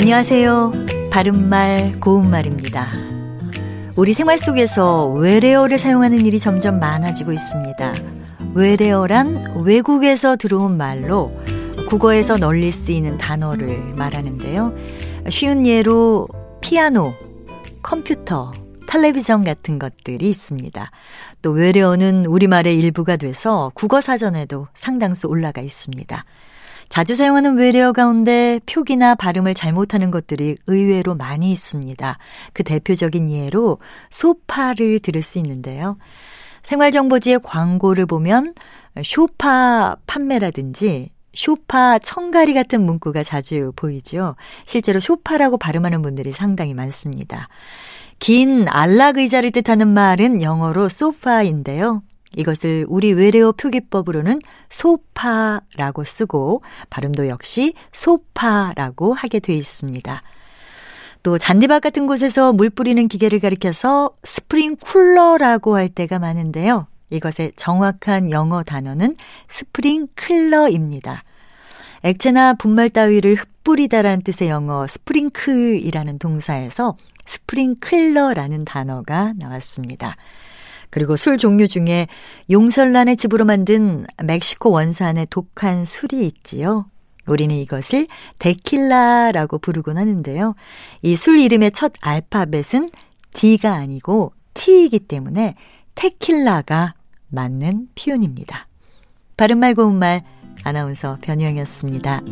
안녕하세요. 바른말, 고운말입니다. 우리 생활 속에서 외래어를 사용하는 일이 점점 많아지고 있습니다. 외래어란 외국에서 들어온 말로 국어에서 널리 쓰이는 단어를 말하는데요. 쉬운 예로 피아노, 컴퓨터, 텔레비전 같은 것들이 있습니다. 또 외래어는 우리말의 일부가 돼서 국어 사전에도 상당수 올라가 있습니다. 자주 사용하는 외래어 가운데 표기나 발음을 잘못하는 것들이 의외로 많이 있습니다. 그 대표적인 예로 소파를 들을 수 있는데요. 생활정보지의 광고를 보면 쇼파 판매라든지 쇼파 청가리 같은 문구가 자주 보이죠. 실제로 쇼파라고 발음하는 분들이 상당히 많습니다. 긴 안락 의자를 뜻하는 말은 영어로 소파인데요. 이것을 우리 외래어 표기법으로는 소파라고 쓰고 발음도 역시 소파라고 하게 돼 있습니다. 또 잔디밭 같은 곳에서 물 뿌리는 기계를 가리켜서 스프링쿨러라고 할 때가 많은데요. 이것의 정확한 영어 단어는 스프링클러입니다. 액체나 분말 따위를 흩뿌리다라는 뜻의 영어 sprinkle이라는 동사에서 스프링클러라는 단어가 나왔습니다. 그리고 술 종류 중에 용설란의 집으로 만든 멕시코 원산의 독한 술이 있지요. 우리는 이것을 데킬라라고 부르곤 하는데요. 이 술 이름의 첫 알파벳은 D가 아니고 T이기 때문에 테킬라가 맞는 표현입니다. 바른말 고운말 아나운서 변희영이었습니다.